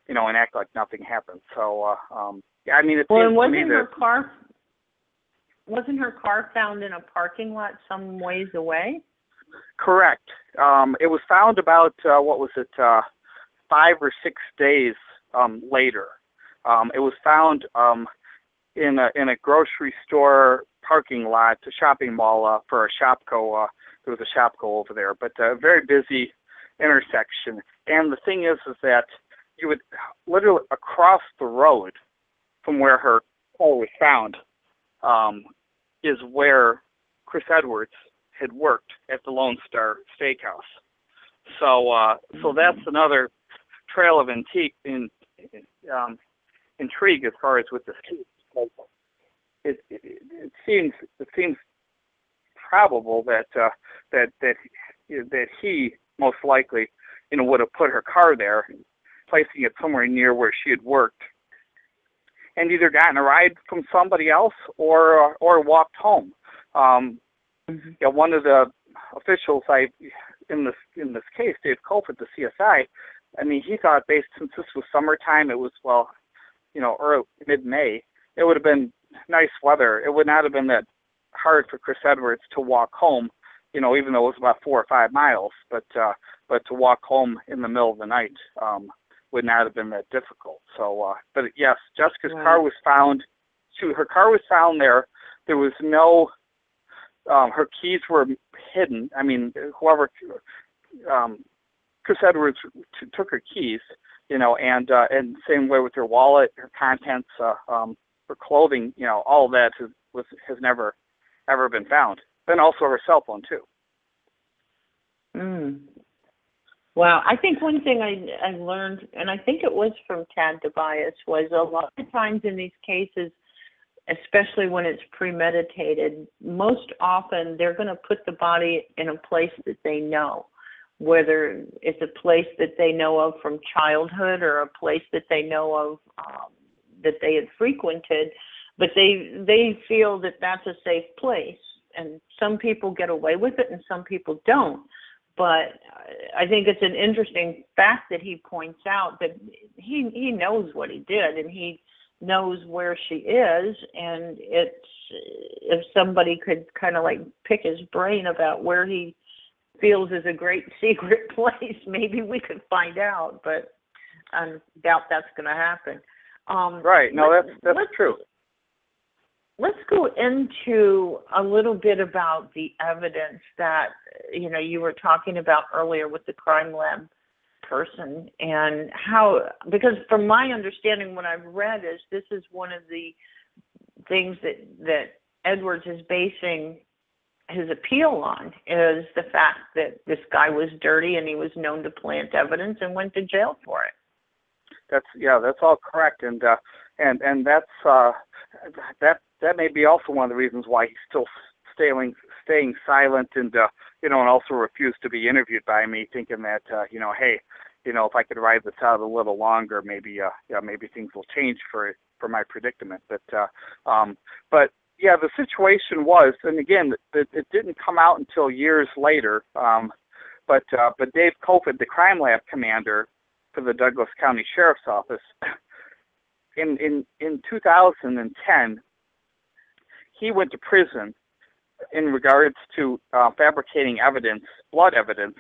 you know, and act like nothing happened. So, uh, um, yeah, I mean, it well, seems and wasn't to me her car wasn't her car found in a parking lot some ways away? Correct. Um, it was found about uh, what was it, uh, five or six days um, later. Um, it was found um, in a in a grocery store parking lot, a shopping mall uh, for a Shopko. Uh, there was a Shopko over there, but a very busy intersection. And the thing is, is that you would literally across the road from where her car was found um, is where Chris Edwards had worked at the Lone Star Steakhouse. So uh, so that's another trail of intrigue, in, um, intrigue as far as with this case. It, it, it seems it seems probable that uh, that that that he most likely you know would have put her car there, placing it somewhere near where she had worked, and either gotten a ride from somebody else or or walked home. Um, Mm-hmm. Yeah, one of the officials I in this in this case, Dave Kofoed, the CSI, I mean, he thought based since this was summertime, it was well, you know, early mid May, it would have been nice weather. It would not have been that hard for Chris Edwards to walk home, you know, even though it was about four or five miles, but uh but to walk home in the middle of the night um would not have been that difficult. So uh but yes, Jessica's car was found she her car was found there. There was no um, her keys were hidden. I mean, whoever um, Chris Edwards t- took her keys, you know, and uh, and same way with her wallet, her contents, uh, um, her clothing, you know, all that has, was has never ever been found. And also her cell phone too. Mm. Wow, I think one thing I I learned, and I think it was from Tad DiBiase, was a lot of times in these cases, especially when it's premeditated, most often they're going to put the body in a place that they know, whether it's a place that they know of from childhood or a place that they know of um, that they had frequented, but they they feel that that's a safe place, and some people get away with it and some people don't but I think it's an interesting fact that he points out that he he knows what he did and he knows where she is and it's if somebody could kind of like pick his brain about where he feels is a great secret place maybe we could find out but I doubt that's going to happen um Right. No, that's that's true. Let's go into a little bit about the evidence that you know you were talking about earlier with the crime lab person and how because from my understanding what I've read is this is one of the things that that Edwards is basing his appeal on is the fact that this guy was dirty and he was known to plant evidence and went to jail for it. That's yeah, that's all correct, and uh, and and that's uh, that that may be also one of the reasons why he's still staying staying silent and uh, you know, and also refused to be interviewed by me, thinking that uh, you know, hey, you know, if I could ride this out a little longer, maybe uh, yeah, maybe things will change for for my predicament. But uh, um, but yeah, the situation was, and again, it, it didn't come out until years later. Um, but uh, but Dave Kofoed, the crime lab commander for the Douglas County Sheriff's Office, in in in 2010, he went to prison in regards to uh, fabricating evidence, blood evidence,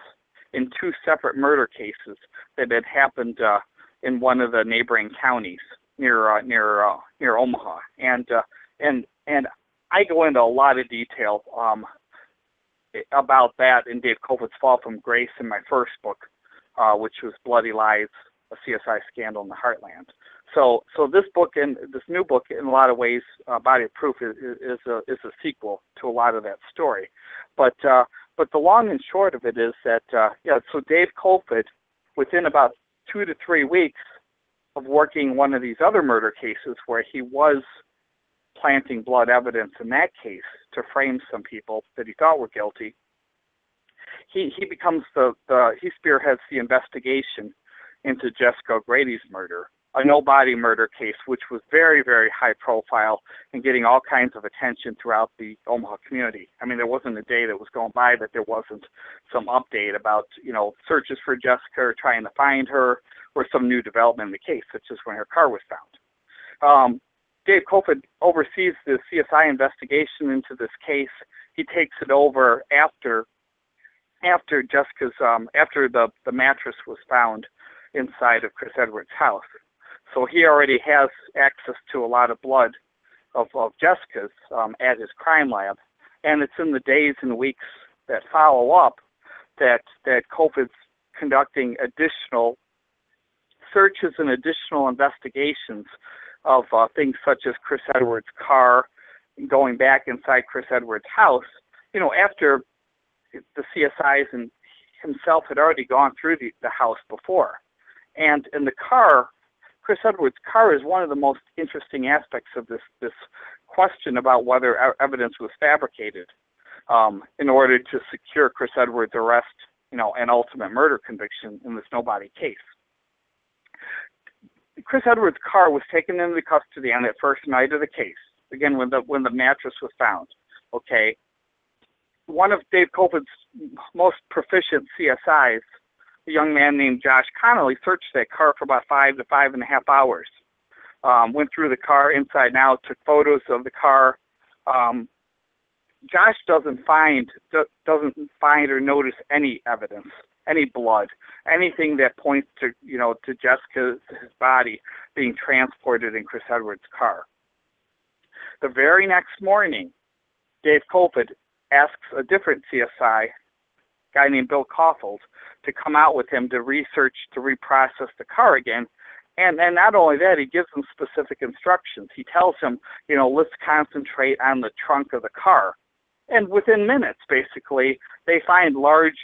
in two separate murder cases that had happened uh, in one of the neighboring counties near uh, near uh, near Omaha, and uh, and and I go into a lot of detail um, about that in Dave Kofoed's Fall from Grace in my first book, uh, which was Bloody Lies, a CSI scandal in the Heartland. So, so this book and this new book, in a lot of ways, uh, Body of Proof is, is a is a sequel to a lot of that story. But uh, but the long and short of it is that uh, yeah. So Dave Kofoed, within about two to three weeks of working one of these other murder cases where he was planting blood evidence in that case to frame some people that he thought were guilty. He he becomes the, the he spearheads the investigation into Jessica O'Grady's murder, a no body murder case which was very, very high profile and getting all kinds of attention throughout the Omaha community. I mean there wasn't a day that was going by that there wasn't some update about, you know, searches for Jessica or trying to find her or some new development in the case, such as when her car was found. Um, Dave Kofoed oversees the CSI investigation into this case. He takes it over after after Jessica's um, after the the mattress was found inside of Chris Edwards' house. So he already has access to a lot of blood of, of Jessica's um, at his crime lab, and it's in the days and weeks that follow up that that Kofoed's conducting additional searches and additional investigations of uh, things such as Chris Edwards' car, going back inside Chris Edwards' house. You know, after the CSIs and himself had already gone through the, the house before, and in the car, Chris Edwards' car is one of the most interesting aspects of this this question about whether evidence was fabricated um, in order to secure Chris Edwards' arrest, you know, and ultimate murder conviction in this nobody case. Chris Edwards' car was taken into custody on that first night of the case. Again, when the when the mattress was found. Okay. One of Dave Kofoed's most proficient CSIs, a young man named Josh Connolly, searched that car for about five to five and a half hours. Um, went through the car inside and out, took photos of the car. Um, Josh doesn't find doesn't find or notice any evidence any blood, anything that points to you know to Jessica's body being transported in Chris Edwards' car. The very next morning, Dave Kofoed asks a different CSI, guy named Bill Kaufhold, to come out with him to research to reprocess the car again. And and not only that, he gives him specific instructions. He tells him, you know, let's concentrate on the trunk of the car. And within minutes, basically, they find large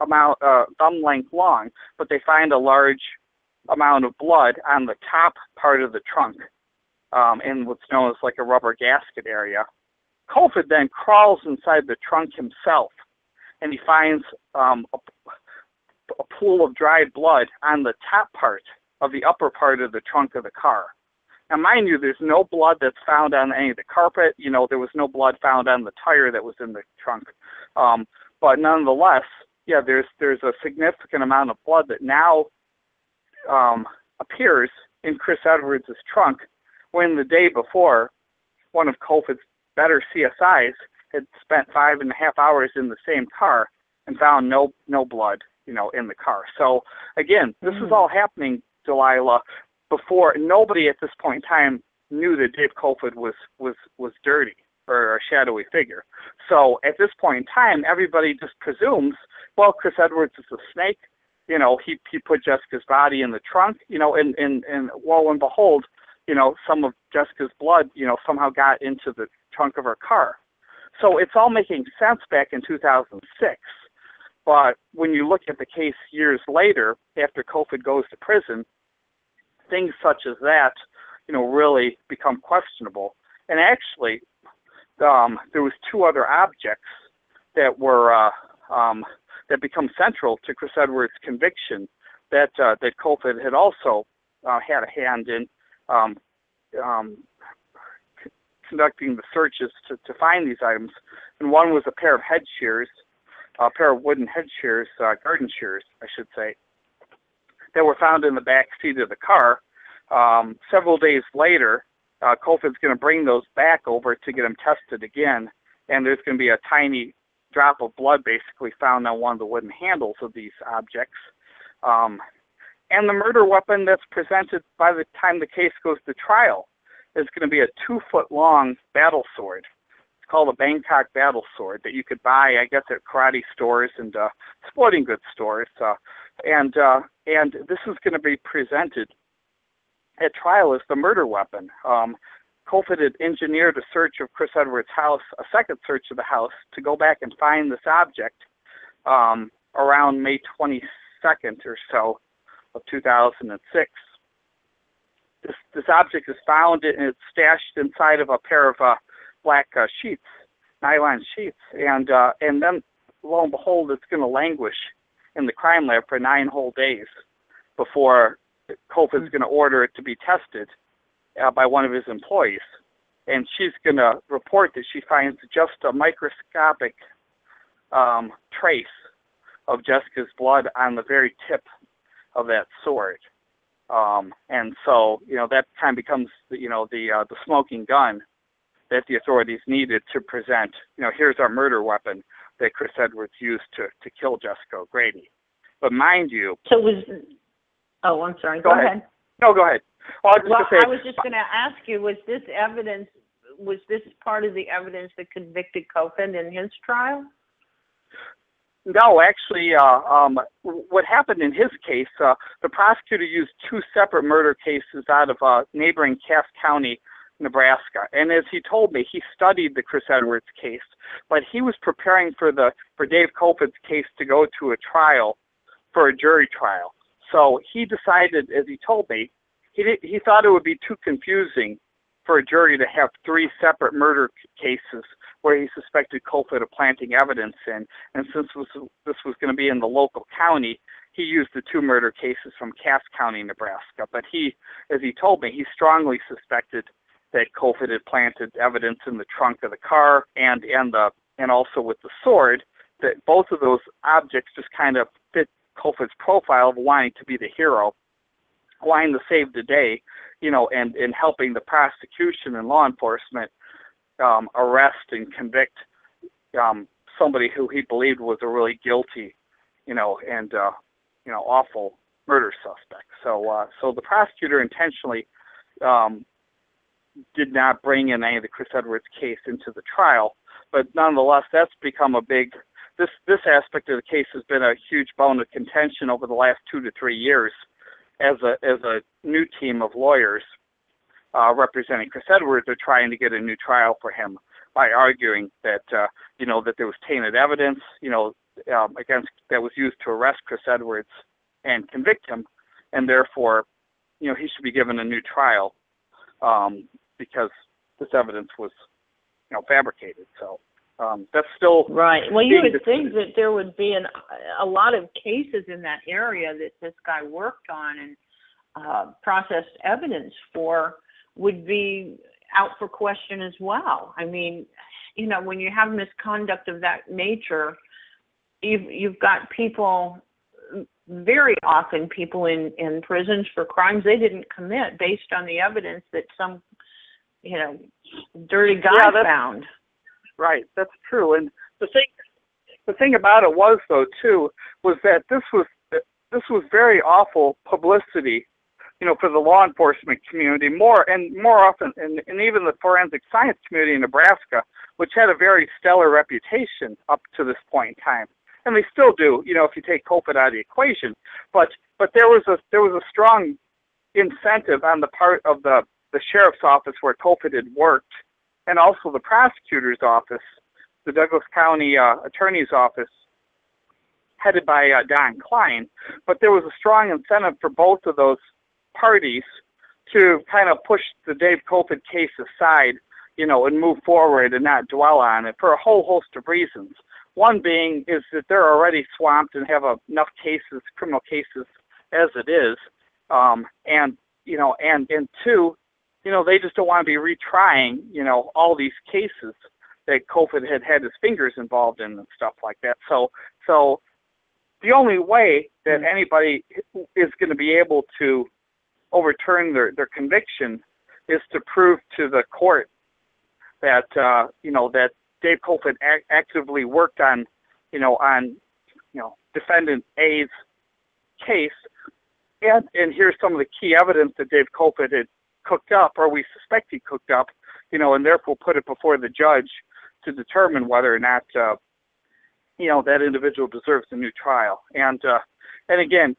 amount, uh, thumb length long, but they find a large amount of blood on the top part of the trunk um, in what's known as like a rubber gasket area. Kofoed then crawls inside the trunk himself, and he finds um, a, a pool of dried blood on the top part of the upper part of the trunk of the car. Now, mind you, there's no blood that's found on any of the carpet. You know, there was no blood found on the tire that was in the trunk. Um, but nonetheless, yeah, there's there's a significant amount of blood that now um, appears in Chris Edwards' trunk, when the day before, one of Kofoed's better CSIs had spent five and a half hours in the same car and found no no blood, you know, in the car. So again, this mm. is all happening, Delilah, before nobody at this point in time knew that Dave Kofoed was was was dirty or a shadowy figure. So at this point in time, everybody just presumes well, Chris Edwards is a snake. You know, he he put Jessica's body in the trunk. You know, and and and lo and behold, you know, some of Jessica's blood, you know, somehow got into the trunk of her car. So it's all making sense back in 2006. But when you look at the case years later, after Kofoed goes to prison, things such as that, you know, really become questionable. And actually, um, there was two other objects that were uh, um, that become central to Chris Edwards' conviction that uh, that Kofoed had also uh, had a hand in um, um, conducting the searches to, to find these items. And one was a pair of head shears, a pair of wooden head shears, uh, garden shears, I should say, that were found in the back seat of the car. Um, several days later, uh, Kofoed's going to bring those back over to get them tested again, and there's going to be a tiny drop of blood basically found on one of the wooden handles of these objects. Um, and the murder weapon that's presented by the time the case goes to trial is going to be a two foot long battle sword. It's called a Bangkok battle sword that you could buy, I guess, at karate stores and uh, sporting goods stores. Uh, and uh, and this is going to be presented at trial as the murder weapon. Um, Kofoed had engineered a search of Chris Edwards' house, a second search of the house, to go back and find this object um, around May 22nd or so of 2006. This, this object is found and it's stashed inside of a pair of uh, black uh, sheets, nylon sheets, and uh, and then lo and behold, it's going to languish in the crime lab for nine whole days before Kofoed's mm-hmm. going to order it to be tested uh, by one of his employees, and she's going to report that she finds just a microscopic um, trace of Jessica's blood on the very tip of that sword. Um, and so, you know, that kind of becomes, you know, the uh, the smoking gun that the authorities needed to present. You know, here's our murder weapon that Chris Edwards used to to kill Jessica O'Grady. But mind you, so was. Oh, I'm sorry. Go, go ahead. ahead. No, go ahead. Well, I, well, say, I was just going to ask you: Was this evidence? Was this part of the evidence that convicted Kofoed in his trial? No, actually, uh, um, what happened in his case, uh, the prosecutor used two separate murder cases out of uh, neighboring Cass County, Nebraska. And as he told me, he studied the Chris Edwards case, but he was preparing for the for Dave Kofoed's case to go to a trial, for a jury trial. So he decided, as he told me, he did, he thought it would be too confusing for a jury to have three separate murder cases where he suspected Kofoed of planting evidence in. And since this, this was going to be in the local county, he used the two murder cases from Cass County, Nebraska. But he, as he told me, he strongly suspected that Kofoed had planted evidence in the trunk of the car and and the and also with the sword. That both of those objects just kind of fit Kofoed's profile of wanting to be the hero, wanting to save the day, you know, and and helping the prosecution and law enforcement um, arrest and convict um, somebody who he believed was a really guilty, you know, and uh, you know, awful murder suspect. So, uh, so the prosecutor intentionally um, did not bring in any of the Chris Edwards case into the trial, but nonetheless, that's become a big. This this aspect of the case has been a huge bone of contention over the last two to three years, as a as a new team of lawyers uh, representing Chris Edwards are trying to get a new trial for him by arguing that uh, you know that there was tainted evidence, you know, um, against that was used to arrest Chris Edwards and convict him, and therefore, you know, he should be given a new trial um, because this evidence was, you know, fabricated. So um, that's still right. Well, you would think that there would be an, a lot of cases in that area that this guy worked on and uh, processed evidence for would be out for question as well. I mean, you know, when you have misconduct of that nature, you've you've got people very often people in in prisons for crimes they didn't commit based on the evidence that some you know dirty guy yeah, found. Right, that's true. And the thing the thing about it was though too was that this was this was very awful publicity you know, for the law enforcement community more and more often, and, and even the forensic science community in Nebraska, which had a very stellar reputation up to this point in time, and they still do. You know, if you take Kofoed out of the equation, but but there was a there was a strong incentive on the part of the the sheriff's office where Kofoed had worked, and also the prosecutor's office, the Douglas County uh, Attorney's Office, headed by uh, Don Kleine. But there was a strong incentive for both of those parties to kind of push the Dave Kofoed case aside, you know, and move forward and not dwell on it for a whole host of reasons. One being is that they're already swamped and have enough cases, criminal cases, as it is, um, and you know, and and two, you know, they just don't want to be retrying, you know, all these cases that Kofoed had had his fingers involved in and stuff like that. So, so the only way that mm-hmm. anybody is going to be able to overturn their, their conviction is to prove to the court that uh, you know that Dave Kofoed ac- actively worked on you know on you know defendant A's case, and and here's some of the key evidence that Dave Kofoed had cooked up, or we suspect he cooked up, you know, and therefore put it before the judge, to determine whether or not uh, you know that individual deserves a new trial. And uh, and again,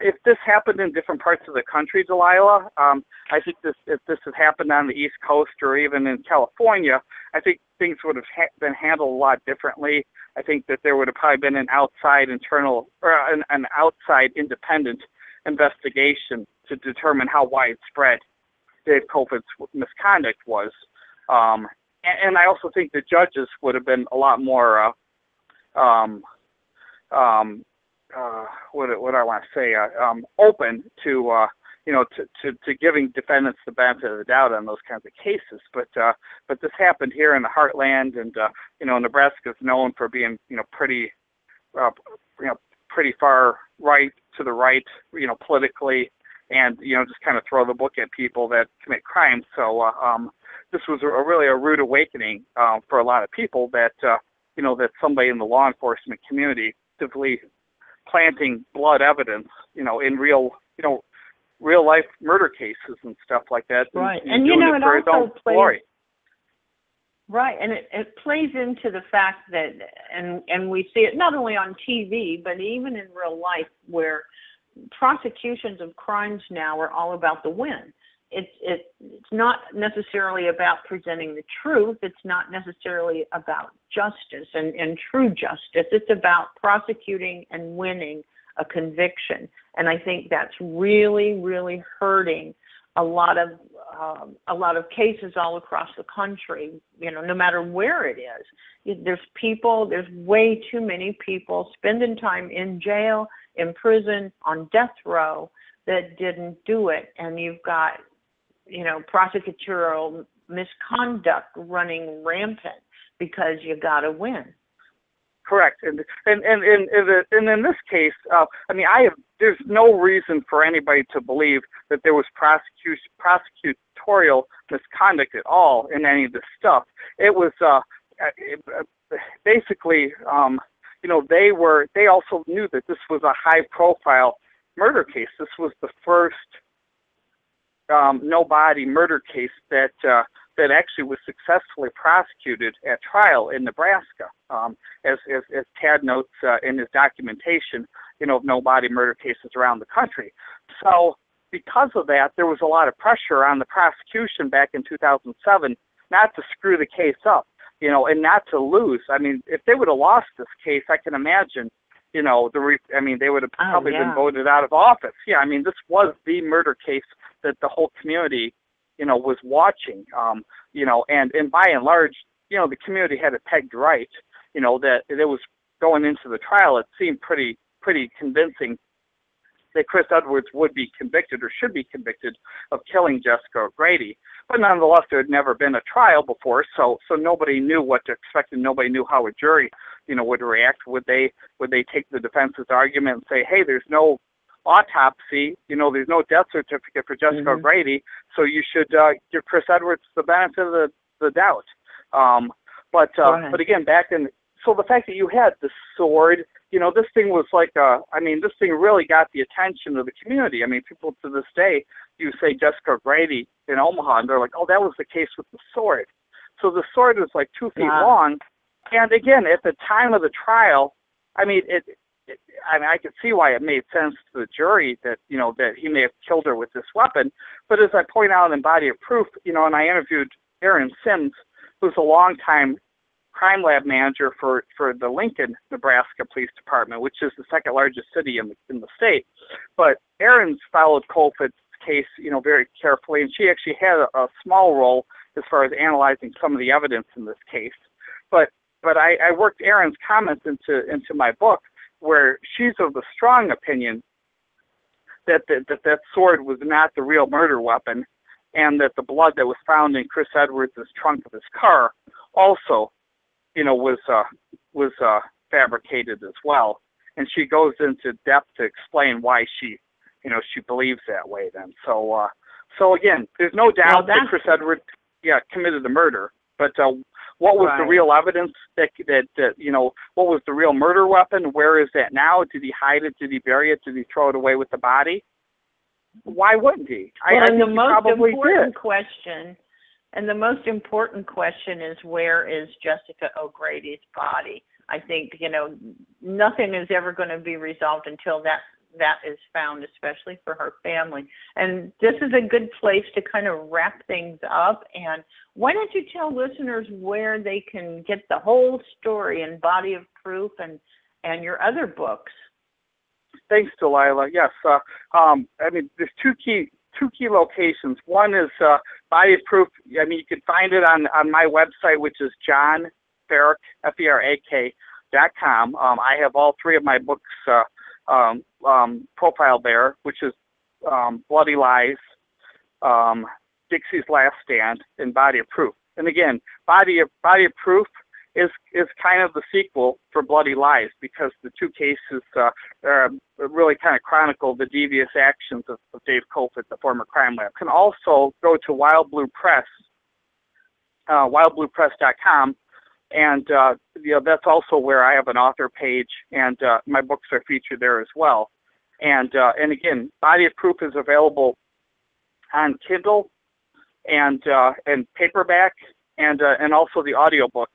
if this happened in different parts of the country, Delilah, um, I think this if this had happened on the East Coast or even in California, I think things would have ha- been handled a lot differently. I think that there would have probably been an outside internal or an, an outside independent investigation to determine how widespread Dave Kofoed's misconduct was. Um, and, and I also think the judges would have been a lot more uh, um, um, uh, what what I want to say uh, um, open to uh, you know to, to, to giving defendants the benefit of the doubt on those kinds of cases. But uh, but this happened here in the heartland, and uh, you know Nebraska is known for being you know pretty uh, you know pretty far right to the right you know politically, and you know just kind of throw the book at people that commit crimes. So uh, um, this was a, really a rude awakening uh, for a lot of people that uh, you know that somebody in the law enforcement community actively planting blood evidence, you know, in real, you know, real life murder cases and stuff like that. Right, and, and you know, it, it also plays. Glory. Right, and it, it plays into the fact that, and and we see it not only on TV but even in real life, where prosecutions of crimes now are all about the win it's it, it's not necessarily about presenting the truth. It's not necessarily about justice and, and true justice. It's about prosecuting and winning a conviction. And I think that's really, really hurting a lot of um, a lot of cases all across the country. You know, no matter where it is, there's people. There's way too many people spending time in jail, in prison, on death row that didn't do it. And you've got you know, prosecutorial misconduct running rampant because you got to win. Correct, and and and and, and in this case, uh, I mean, I have there's no reason for anybody to believe that there was prosecution prosecutorial misconduct at all in any of this stuff. It was uh, uh, basically, um, you know, they were they also knew that this was a high profile murder case. This was the first um, no body murder case that uh, that actually was successfully prosecuted at trial in Nebraska, um, as, as, as Tad notes uh, in his documentation, you know, of no body murder cases around the country. So because of that, there was a lot of pressure on the prosecution back in 2007 not to screw the case up, you know, and not to lose. I mean, if they would have lost this case, I can imagine you know the re- I mean they would have oh, probably yeah. been voted out of office. Yeah, I mean this was the murder case that the whole community, you know, was watching. Um, you know, and and by and large, you know, the community had it pegged right. You know that it was going into the trial. It seemed pretty pretty convincing that Chris Edwards would be convicted or should be convicted of killing Jessica O'Grady. But nonetheless, there had never been a trial before, so so nobody knew what to expect, and nobody knew how a jury, you know, would react. Would they would they take the defense's argument and say, hey, there's no autopsy, you know, there's no death certificate for Jessica Mhm. O'Grady, so you should uh, give Chris Edwards the benefit of the, the doubt. Um, but uh, Right. but again, back in so the fact that you had the sword, you know, this thing was like, uh, I mean, this thing really got the attention of the community. I mean, people to this day, you say Jessica O'Grady in Omaha, and they're like, oh, that was the case with the sword. So the sword was like two feet long, and again, at the time of the trial, I mean, it. I mean, I could see why it made sense to the jury that you know that he may have killed her with this weapon. But as I point out in Body of Proof, you know, and I interviewed Erin Sims, who's a longtime crime lab manager for for the Lincoln, Nebraska Police Department, which is the second largest city in the in the state. But Erin's followed Kofoed's case, you know, very carefully, and she actually had a, a small role as far as analyzing some of the evidence in this case. But but I, I worked Erin's comments into into my book, where she's of the strong opinion that that that, that sword was not the real murder weapon, and that the blood that was found in Chris Edwards' trunk of his car also, you know, was uh, was uh, fabricated as well. And she goes into depth to explain why she, you know, she believes that way. Then, so uh, so again, there's no doubt Well, that Chris Edwards, yeah, committed the murder. But uh, what was the real evidence that, that you know what was the real murder weapon? Where is that now? Did he hide it? Did he bury it? Did he throw it away with the body? Why wouldn't he? I, well, I and the most important did. question, And the most important question is where is Jessica O'Grady's body? I think, you know, nothing is ever going to be resolved until that that is found, especially for her family. And this is a good place to kind of wrap things up. And why don't you tell listeners where they can get the whole story and body of proof and and your other books? Thanks, Delilah. Yes, uh, um, I mean, there's two key two key locations. One is uh, Body of Proof. I mean, you can find it on on my website, which is John Ferak F E R A K dot com. Um, I have all three of my books uh, um, um, profiled there, which is um, Bloody Lies, um, Dixie's Last Stand, and Body of Proof. And again, Body of Body of Proof is is kind of the sequel for Bloody Lies because the two cases uh, uh, really kind of chronicle the devious actions of, of Dave Kofoed, the former crime lab. Can also go to Wild Blue Press, uh, wildbluepress.com, and uh, you know that's also where I have an author page, and uh, my books are featured there as well. And uh, and again, Body of Proof is available on Kindle and uh, and paperback, and uh, and also the audiobook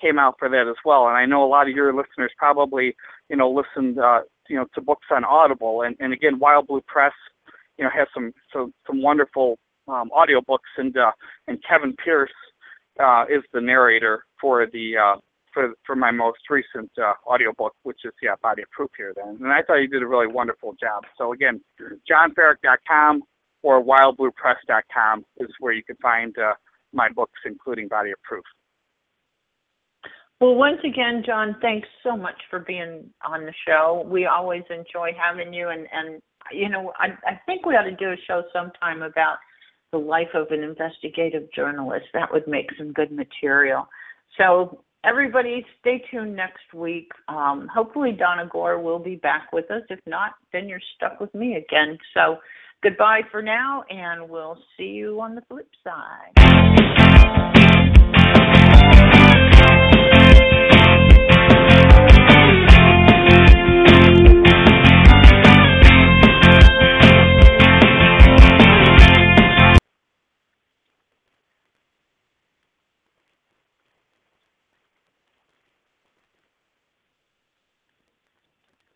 came out for that as well. And I know a lot of your listeners probably, you know, listened, uh, you know, to books on Audible. And, and again, Wild Blue Press, you know, has some some, some wonderful um, audiobooks. And and Kevin Pierce uh, is the narrator for the uh, for for my most recent uh, audiobook, which is yeah, Body of Proof here. Then, and I thought you did a really wonderful job. So again, johnferak.com or wildbluepress.com is where you can find uh, my books, including Body of Proof. Well, once again, John, thanks so much for being on the show. We always enjoy having you, and and you know, I I think we ought to do a show sometime about the life of an investigative journalist. That would make some good material. So everybody, stay tuned next week. Um, hopefully, Donna Gore will be back with us. If not, then you're stuck with me again. So goodbye for now, and we'll see you on the flip side.